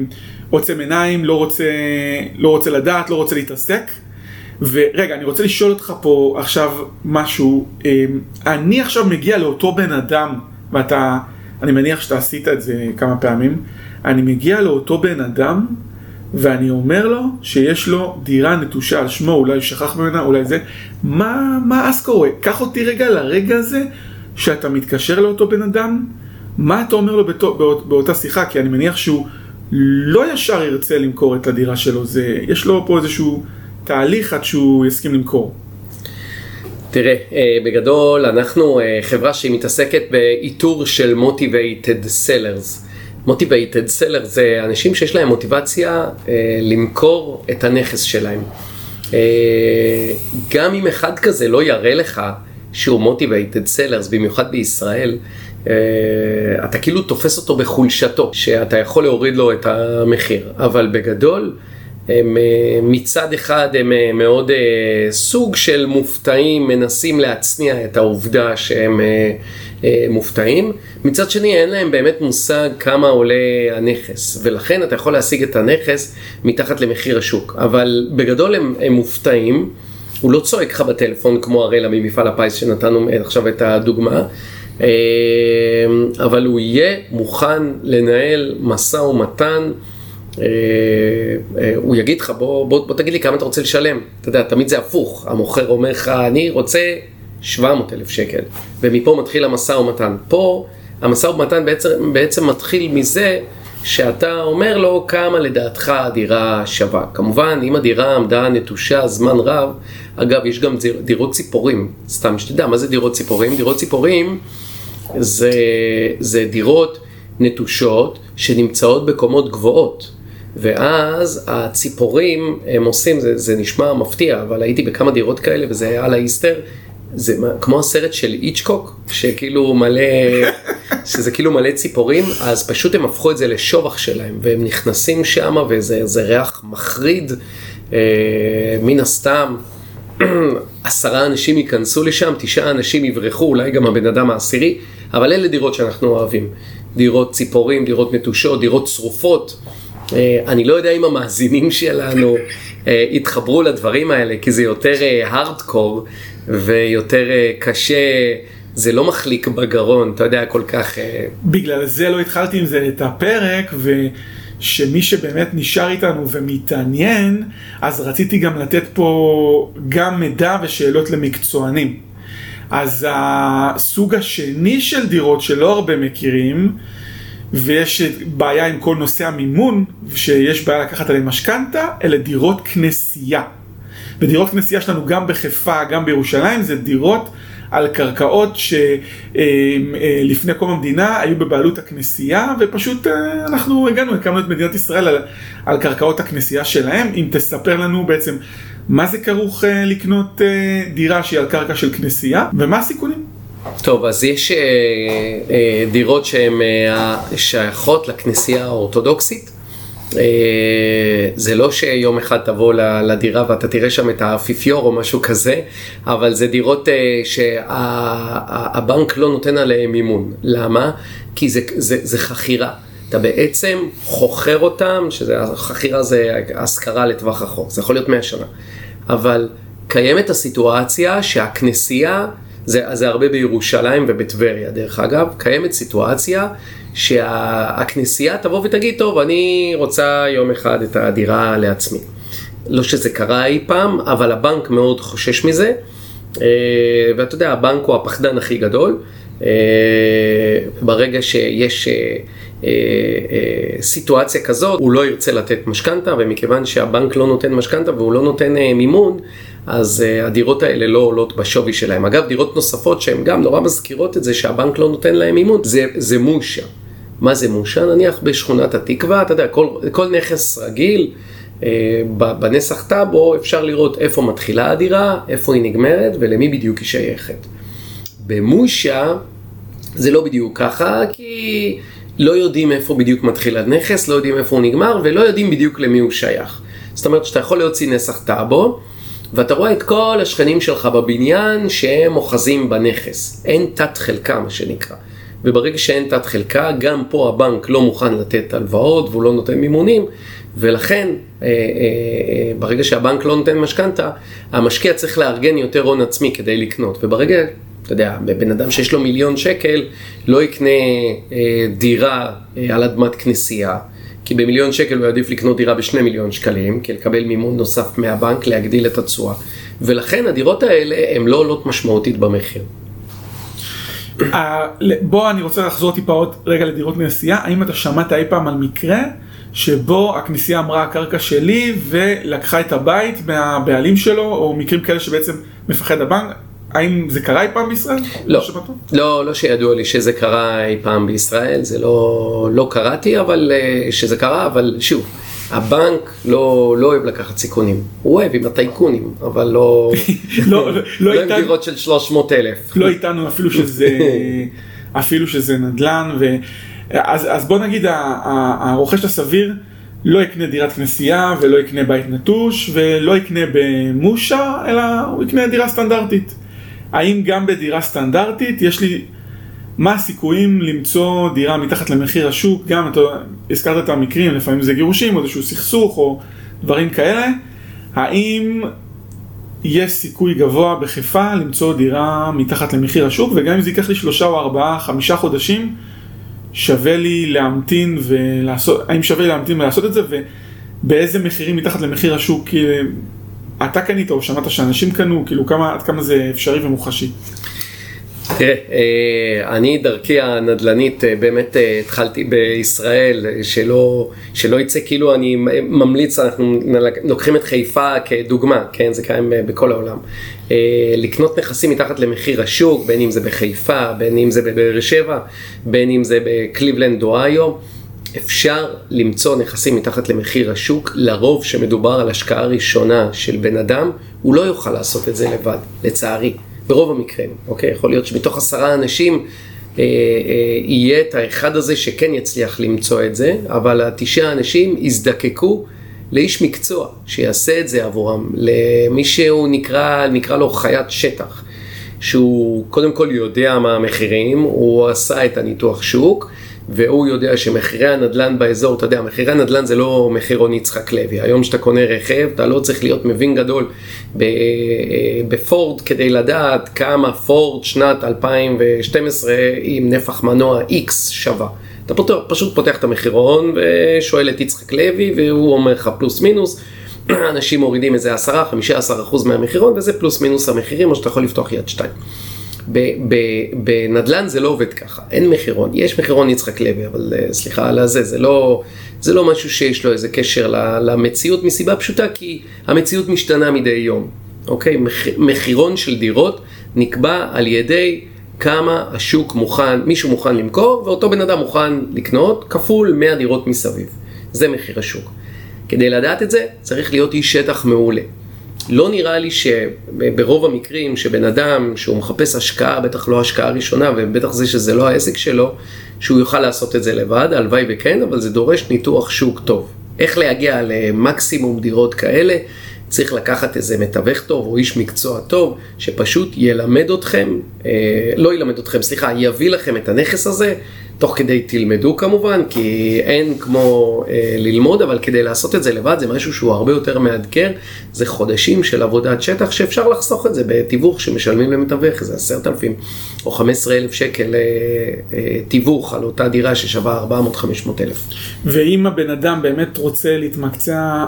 S1: עיניים, לא רוצה, לא רוצה לדעת, לא רוצה להתעסק. ורגע, אני רוצה לשאול אותך פה עכשיו משהו. אני עכשיו מגיע לאותו בן אדם, ואתה, אני מניח שאתה עשית את זה כמה פעמים, אני מגיע לאותו בן אדם, ואני אומר לו שיש לו דירה נטושה על שמו, אולי שכח ממנה, אולי זה, מה, מה אז קורה? קח אותי רגע לרגע הזה, שאתה מתקשר לאותו בן אדם, מה אתה אומר לו באותו, באות, באותה שיחה? כי אני מניח שהוא... לא ישר ירצה למכור את הדירה שלו, זה, יש לו פה איזשהו תהליך עד שהוא יסכים למכור.
S2: תראה, אה, בגדול אנחנו אה, חברה שהיא מתעסקת באיתור של motivated sellers. Motivated sellers זה אנשים שיש להם מוטיבציה אה, למכור את הנכס שלהם. גם אם אחד כזה לא יראה לך שהוא motivated sellers, במיוחד בישראל, אה, אתה כאילו תופס אותו בחולשתו, שאתה יכול להוריד לו את המחיר, אבל בגדול, הם אה, מצד אחד הם אה, מאוד סוג של מופתעים, מנסים להצניע את העובדה שהם מופתעים, מצד שני אין להם באמת מושג כמה עולה הנכס, ולכן אתה יכול להשיג את הנכס מתחת למחיר השוק, אבל בגדול הם, הם מופתעים. הוא לא צועק לך בטלפון כמו הראלה ממפעל הפיס שנתנו עכשיו את הדוגמה, אבל הוא יהיה מוכן לנהל משא ומתן. אה, אה, הוא יגיד לך, בוא, בוא, בוא תגיד לי כמה אתה רוצה לשלם. אתה יודע, תמיד זה הפוך. המוכר אומר לך, אני רוצה 700 אלף שקל. ומפה מתחיל המשא ומתן. פה המשא ומתן בעצם, בעצם מתחיל מזה שאתה אומר לו כמה לדעתך הדירה שווה. כמובן, אם הדירה עמדה נטושה זמן רב, אגב, יש גם דירות ציפורים. סתם שתדע, מה זה דירות ציפורים? דירות ציפורים זה, זה דירות נטושות שנמצאות בקומות גבוהות. ואז הציפורים הם עושים, זה, זה נשמע מפתיע, אבל הייתי בכמה דירות כאלה וזה היה על האיסטר, זה כמו הסרט של איצ'קוק, שכאילו מלא, שזה כאילו מלא ציפורים, אז פשוט הם הפכו את זה לשובח שלהם, והם נכנסים שם וזה ריח מחריד, אה, מן הסתם. עשרה אנשים ייכנסו לשם, תשעה אנשים יברחו, אולי גם הבן אדם העשירי, אבל אלה דירות שאנחנו אוהבים. דירות ציפורים, דירות נטושות, דירות צרופות. אה, אני לא יודע אם המאזינים שלנו אה, יתחברו לדברים האלה, כי זה יותר הארדקור, ויותר אה, קשה, זה לא מחליק בגרון, אתה יודע, כל כך...
S1: בגלל זה לא התחלתי עם זה את הפרק, ושמי שבאמת נשאר איתנו ומתעניין, אז רציתי גם לתת פה גם מידע ושאלות למקצוענים. אז הסוג השני של דירות שלא הרבה מכירים, ויש בעיה עם כל נושא המימון, שיש בעיה לקחת עליהם משכנתה, אלה דירות כנסייה. ודירות כנסייה שלנו גם בחיפה, גם בירושלים, זה דירות על קרקעות שלפני קום המדינה היו בבעלות הכנסייה, ופשוט אה, אנחנו הגענו, הקמנו את מדינת ישראל על, על קרקעות הכנסייה שלהם. אם תספר לנו בעצם מה זה כרוך אה, לקנות אה, דירה שהיא על קרקע של כנסייה, ומה הסיכונים?
S2: טוב, אז יש אה, אה, דירות שהן אה, שייכות לכנסייה האורתודוקסית. זה לא שיום אחד תבוא לדירה ואתה תראה שם את האפיפיור או משהו כזה, אבל זה דירות שהבנק לא נותן עליהן מימון. למה? כי זה, זה, זה חכירה. אתה בעצם חוכר אותם, שחכירה זה השכרה לטווח רחוק, זה יכול להיות 100 שנה. אבל קיימת הסיטואציה שהכנסייה, זה, זה הרבה בירושלים ובטבריה דרך אגב, קיימת סיטואציה שהכנסייה תבוא ותגיד, טוב, אני רוצה יום אחד את הדירה לעצמי. לא שזה קרה אי פעם, אבל הבנק מאוד חושש מזה, ואתה יודע, הבנק הוא הפחדן הכי גדול. אה, ברגע שיש אה, סיטואציה כזאת, הוא לא ירצה לתת משכנתה, ומכיוון שהבנק לא נותן משכנתה והוא לא נותן מימון, אז הדירות האלה לא עולות בשווי שלהם. אגב, דירות נוספות שהן גם נורא מזכירות את זה שהבנק לא נותן להם מימון, זה, זה מושה. מה זה מושה? נניח בשכונת התקווה, אתה יודע, כל, כל נכס רגיל, אה, בנסח טאבו אפשר לראות איפה מתחילה הדירה, איפה היא נגמרת ולמי בדיוק היא שייכת. במושה זה לא בדיוק ככה, כי לא יודעים איפה בדיוק מתחיל הנכס, לא יודעים איפה הוא נגמר ולא יודעים בדיוק למי הוא שייך. זאת אומרת שאתה יכול להוציא נסח טאבו, ואתה רואה את כל השכנים שלך בבניין שהם אוחזים בנכס. אין תת חלקה, מה שנקרא. וברגע שאין תת חלקה, גם פה הבנק לא מוכן לתת הלוואות והוא לא נותן מימונים, ולכן אה, אה, אה, ברגע שהבנק לא נותן משכנתה, המשקיע צריך לארגן יותר הון עצמי כדי לקנות, וברגע, אתה יודע, בן אדם שיש לו מיליון שקל, לא יקנה אה, דירה אה, על אדמת כנסייה. כי במיליון שקל הוא יעדיף לקנות דירה בשני מיליון שקלים, כי לקבל מימון נוסף מהבנק, להגדיל את התשואה. ולכן הדירות האלה הן לא עולות משמעותית במחיר.
S1: בוא אני רוצה לחזור טיפה עוד רגע לדירות כנסייה, האם אתה שמעת אי פעם על מקרה שבו הכנסייה אמרה הקרקע שלי ולקחה את הבית מהבעלים שלו, או מקרים כאלה שבעצם מפחד הבנק? האם זה קרה אי פעם בישראל?
S2: לא, לא, לא שידוע לי שזה קרה אי פעם בישראל, זה לא, לא קראתי, אבל אה, שזה קרה, אבל שוב, הבנק לא, לא אוהב לקחת סיכונים, הוא אוהב עם הטייקונים, אבל לא, לא, לא, לא עם דירות של 300 אלף.
S1: לא איתנו אפילו שזה, אפילו שזה נדל"ן, ו... אז, אז בוא נגיד הרוכש הסביר לא יקנה דירת כנסייה ולא יקנה בית נטוש ולא יקנה במושה, אלא הוא יקנה דירה סטנדרטית. האם גם בדירה סטנדרטית יש לי, מה הסיכויים למצוא דירה מתחת למחיר השוק, גם אתה הזכרת את המקרים, לפעמים זה גירושים או איזשהו סכסוך או דברים כאלה, האם יש סיכוי גבוה בחיפה למצוא דירה מתחת למחיר השוק, וגם אם זה ייקח לי שלושה או ארבעה, חמישה חודשים, שווה לי להמתין ולעשות, האם שווה לי להמתין ולעשות את זה, ובאיזה מחירים מתחת למחיר השוק אתה קנית או שמעת שאנשים קנו, כאילו כמה, עד כמה זה אפשרי ומוחשי?
S2: תראה, אה, אני דרכי הנדל"נית אה, באמת אה, התחלתי בישראל, שלא, שלא יצא כאילו אני ממליץ, אנחנו לוקחים את חיפה כדוגמה, כן, זה קיים בכל העולם. לקנות נכסים מתחת למחיר השוק, בין אם זה בחיפה, בין אם זה בבאר שבע, בין אם זה בקליבלנד אוהיו. אפשר למצוא נכסים מתחת למחיר השוק, לרוב שמדובר על השקעה ראשונה של בן אדם, הוא לא יוכל לעשות את זה לבד, לצערי, ברוב המקרים, אוקיי? יכול להיות שמתוך עשרה אנשים אה, אה, יהיה את האחד הזה שכן יצליח למצוא את זה, אבל התשעה אנשים יזדקקו לאיש מקצוע שיעשה את זה עבורם, למי שהוא נקרא, נקרא לו חיית שטח, שהוא קודם כל יודע מה המחירים, הוא עשה את הניתוח שוק, והוא יודע שמחירי הנדל"ן באזור, אתה יודע, מחירי הנדל"ן זה לא מחירון יצחק לוי. היום כשאתה קונה רכב, אתה לא צריך להיות מבין גדול בפורד כדי לדעת כמה פורד שנת 2012 עם נפח מנוע X שווה. אתה פותח, פשוט פותח את המחירון ושואל את יצחק לוי והוא אומר לך פלוס מינוס. אנשים מורידים איזה 10-15% מהמחירון וזה פלוס מינוס המחירים או שאתה יכול לפתוח יד שתיים. בנדל"ן זה לא עובד ככה, אין מחירון, יש מחירון יצחק לוי, אבל אה, סליחה על הזה, זה לא, זה לא משהו שיש לו איזה קשר למציאות מסיבה פשוטה, כי המציאות משתנה מדי יום, אוקיי? מחירון של דירות נקבע על ידי כמה השוק מוכן, מישהו מוכן למכור, ואותו בן אדם מוכן לקנות, כפול 100 דירות מסביב. זה מחיר השוק. כדי לדעת את זה, צריך להיות איש שטח מעולה. לא נראה לי שברוב המקרים שבן אדם שהוא מחפש השקעה, בטח לא השקעה ראשונה ובטח זה שזה לא העסק שלו, שהוא יוכל לעשות את זה לבד, הלוואי וכן, אבל זה דורש ניתוח שוק טוב. איך להגיע למקסימום דירות כאלה? צריך לקחת איזה מתווך טוב או איש מקצוע טוב, שפשוט ילמד אתכם, אה, לא ילמד אתכם, סליחה, יביא לכם את הנכס הזה, תוך כדי תלמדו כמובן, כי אין כמו אה, ללמוד, אבל כדי לעשות את זה לבד זה משהו שהוא הרבה יותר מאתגר, זה חודשים של עבודת שטח שאפשר לחסוך את זה בתיווך שמשלמים למתווך, זה אלפים או חמש עשרה אלף שקל אה, אה, תיווך על אותה דירה ששווה ארבע מאות חמש מאות אלף.
S1: ואם הבן אדם באמת רוצה להתמקצע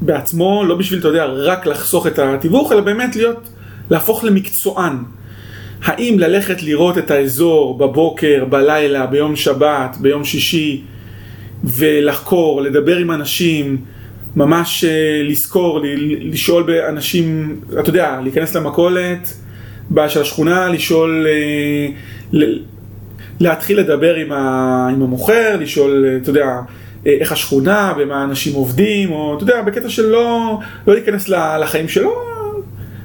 S1: בעצמו, לא בשביל, אתה יודע, רק לחסוך את התיווך, אלא באמת להיות, להפוך למקצוען. האם ללכת לראות את האזור בבוקר, בלילה, ביום שבת, ביום שישי, ולחקור, לדבר עם אנשים, ממש אה, לזכור, לשאול באנשים, אתה יודע, להיכנס למכולת של השכונה, לשאול, אה, להתחיל לדבר עם המוכר, לשאול, אה, אתה יודע, איך השכונה, במה אנשים עובדים, או אתה יודע, בקטע של לא, לא להיכנס לחיים שלו,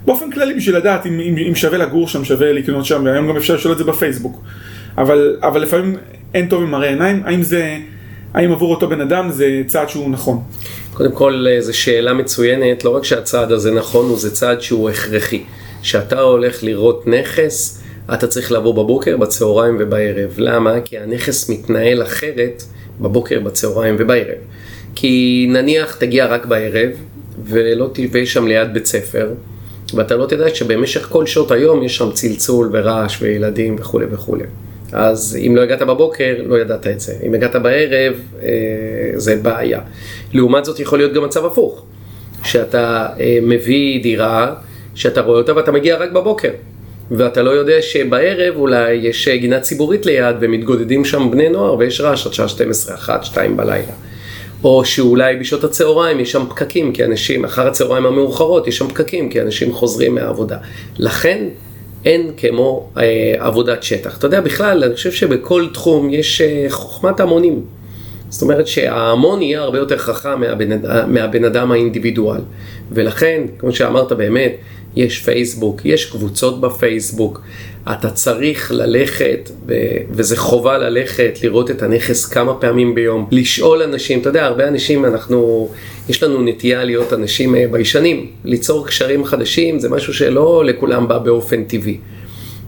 S1: באופן כללי בשביל לדעת אם, אם, אם שווה לגור שם, שווה לקנות שם, והיום גם אפשר לשאול את זה בפייסבוק. אבל, אבל לפעמים אין טוב ממראה עיניים, האם זה, האם עבור אותו בן אדם זה צעד שהוא נכון?
S2: קודם כל, זו שאלה מצוינת, לא רק שהצעד הזה נכון, הוא זה צעד שהוא הכרחי. כשאתה הולך לראות נכס, אתה צריך לבוא בבוקר, בצהריים ובערב. למה? כי הנכס מתנהל אחרת בבוקר, בצהריים ובערב. כי נניח תגיע רק בערב, ולא תהיה שם ליד בית ספר, ואתה לא תדע שבמשך כל שעות היום יש שם צלצול ורעש וילדים וכולי וכולי. אז אם לא הגעת בבוקר, לא ידעת את זה. אם הגעת בערב, אה, זה בעיה. לעומת זאת יכול להיות גם מצב הפוך, שאתה אה, מביא דירה, שאתה רואה אותה ואתה מגיע רק בבוקר. ואתה לא יודע שבערב אולי יש גינה ציבורית ליד ומתגודדים שם בני נוער ויש רעש עד שעה 12, 1, 2 בלילה. או שאולי בשעות הצהריים יש שם פקקים, כי אנשים, אחר הצהריים המאוחרות יש שם פקקים, כי אנשים חוזרים מהעבודה. לכן אין כמו אה, עבודת שטח. אתה יודע, בכלל, אני חושב שבכל תחום יש אה, חוכמת המונים. זאת אומרת שההמון יהיה הרבה יותר חכם מהבן, מהבן אדם האינדיבידואל. ולכן, כמו שאמרת באמת, יש פייסבוק, יש קבוצות בפייסבוק, אתה צריך ללכת, וזה חובה ללכת, לראות את הנכס כמה פעמים ביום, לשאול אנשים, אתה יודע, הרבה אנשים, אנחנו, יש לנו נטייה להיות אנשים אה, ביישנים, ליצור קשרים חדשים, זה משהו שלא לכולם בא באופן טבעי.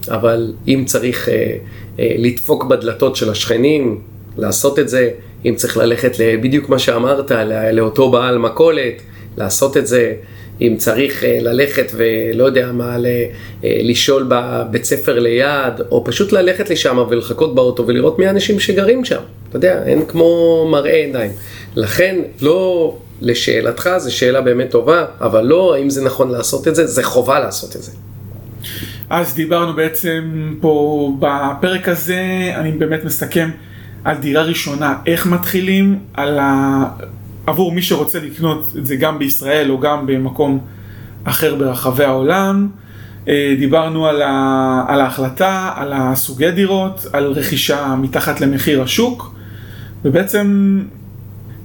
S2: אבל אם צריך אה, אה, לדפוק בדלתות של השכנים, לעשות את זה, אם צריך ללכת בדיוק מה שאמרת, לאותו בעל מכולת, לעשות את זה. אם צריך אה, ללכת ולא יודע מה, אה, לשאול בבית ספר ליד, או פשוט ללכת לשם ולחכות באוטו ולראות מי האנשים שגרים שם. אתה יודע, אין כמו מראה עיניים. לכן, לא לשאלתך, זו שאלה באמת טובה, אבל לא האם זה נכון לעשות את זה, זה חובה לעשות את זה.
S1: אז דיברנו בעצם פה בפרק הזה, אני באמת מסכם על דירה ראשונה, איך מתחילים, על ה... עבור מי שרוצה לקנות את זה גם בישראל או גם במקום אחר ברחבי העולם. אה, דיברנו על, ה, על ההחלטה, על הסוגי דירות, על רכישה מתחת למחיר השוק, ובעצם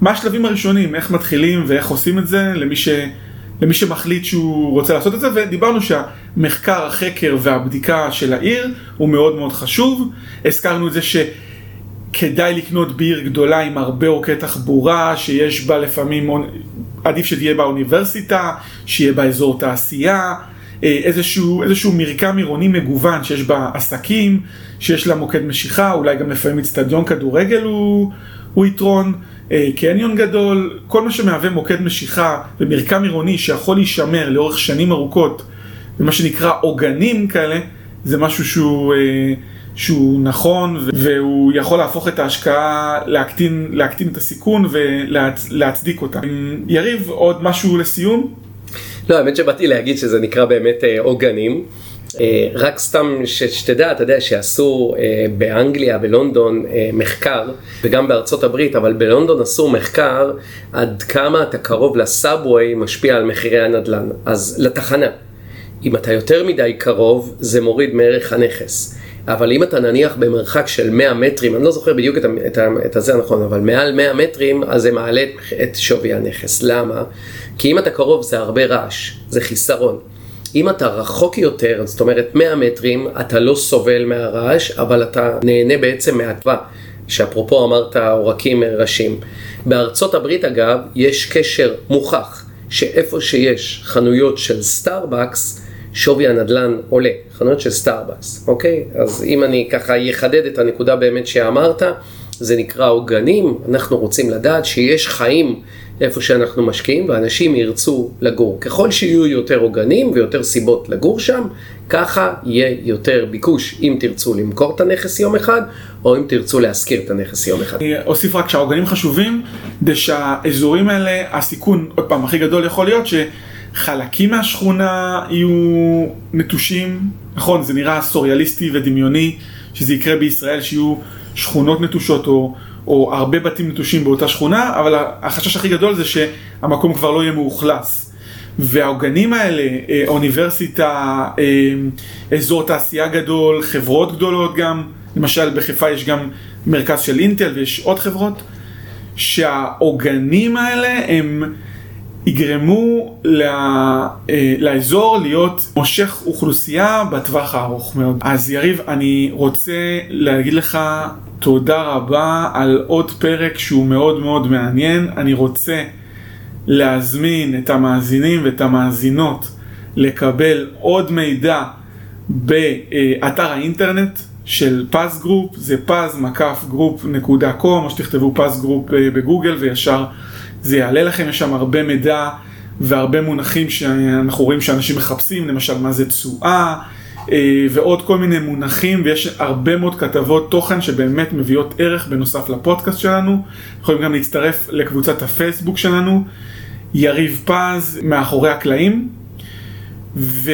S1: מה השלבים הראשונים, איך מתחילים ואיך עושים את זה למי, ש, למי שמחליט שהוא רוצה לעשות את זה, ודיברנו שהמחקר, החקר והבדיקה של העיר הוא מאוד מאוד חשוב. הזכרנו את זה ש... כדאי לקנות בעיר גדולה עם הרבה אורכי תחבורה, שיש בה לפעמים, עדיף שתהיה בה אוניברסיטה, שיהיה בה אזור תעשייה, אה, איזשהו, איזשהו מרקם עירוני מגוון שיש בה עסקים, שיש לה מוקד משיכה, אולי גם לפעמים אצטדיון כדורגל הוא, הוא יתרון, אה, קניון גדול, כל מה שמהווה מוקד משיכה ומרקם עירוני שיכול להישמר לאורך שנים ארוכות, ומה שנקרא עוגנים כאלה, זה משהו שהוא... שהוא נכון והוא יכול להפוך את ההשקעה, להקטין, להקטין את הסיכון ולהצדיק אותה. יריב, עוד משהו לסיום?
S2: לא, האמת שבאתי להגיד שזה נקרא באמת אה, עוגנים. אה, רק סתם שתדע, אתה יודע שעשו אה, באנגליה, בלונדון, מחקר, וגם בארצות הברית, אבל בלונדון עשו מחקר עד כמה אתה קרוב לסאבווי משפיע על מחירי הנדל"ן. אז לתחנה, אם אתה יותר מדי קרוב, זה מוריד מערך הנכס. אבל אם אתה נניח במרחק של 100 מטרים, אני לא זוכר בדיוק את, את, את הזה הנכון, אבל מעל 100 מטרים, אז זה מעלה את שווי הנכס. למה? כי אם אתה קרוב זה הרבה רעש, זה חיסרון. אם אתה רחוק יותר, זאת אומרת 100 מטרים, אתה לא סובל מהרעש, אבל אתה נהנה בעצם מהטבע, שאפרופו אמרת עורקים ראשיים. בארצות הברית אגב, יש קשר מוכח, שאיפה שיש חנויות של סטארבקס, שווי הנדלן עולה, חנויות של סטארבקס, אוקיי? אז אם אני ככה אחדד את הנקודה באמת שאמרת, זה נקרא עוגנים, אנחנו רוצים לדעת שיש חיים איפה שאנחנו משקיעים ואנשים ירצו לגור. ככל שיהיו יותר עוגנים ויותר סיבות לגור שם, ככה יהיה יותר ביקוש אם תרצו למכור את הנכס יום אחד, או אם תרצו להשכיר את הנכס יום אחד.
S1: אני אוסיף רק שהעוגנים חשובים, כדי שהאזורים האלה, הסיכון, עוד פעם, הכי גדול יכול להיות ש... חלקים מהשכונה יהיו נטושים, נכון, זה נראה סוריאליסטי ודמיוני שזה יקרה בישראל, שיהיו שכונות נטושות או, או הרבה בתים נטושים באותה שכונה, אבל החשש הכי גדול זה שהמקום כבר לא יהיה מאוכלס. והעוגנים האלה, אה, אוניברסיטה, אה, אזור תעשייה גדול, חברות גדולות גם, למשל בחיפה יש גם מרכז של אינטל ויש עוד חברות, שהעוגנים האלה הם... יגרמו לה, אה, לאזור להיות מושך אוכלוסייה בטווח הארוך מאוד. אז יריב, אני רוצה להגיד לך תודה רבה על עוד פרק שהוא מאוד מאוד מעניין. אני רוצה להזמין את המאזינים ואת המאזינות לקבל עוד מידע באתר האינטרנט של פז גרופ, זה פז מקף גרופ נקודה com, או שתכתבו פז גרופ אה, בגוגל וישר זה יעלה לכם, יש שם הרבה מידע והרבה מונחים שאנחנו רואים שאנשים מחפשים, למשל מה זה תשואה אה, ועוד כל מיני מונחים ויש הרבה מאוד כתבות תוכן שבאמת מביאות ערך בנוסף לפודקאסט שלנו. יכולים גם להצטרף לקבוצת הפייסבוק שלנו, יריב פז מאחורי הקלעים. ו...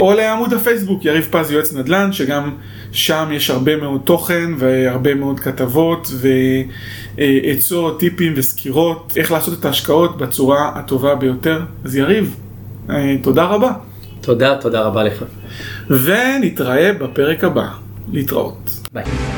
S1: או לעמוד הפייסבוק, יריב פז יועץ נדל"ן, שגם שם יש הרבה מאוד תוכן והרבה מאוד כתבות ועצות, טיפים וסקירות, איך לעשות את ההשקעות בצורה הטובה ביותר. אז יריב, אה, תודה רבה.
S2: תודה, תודה רבה לך.
S1: ונתראה בפרק הבא. להתראות.
S2: ביי.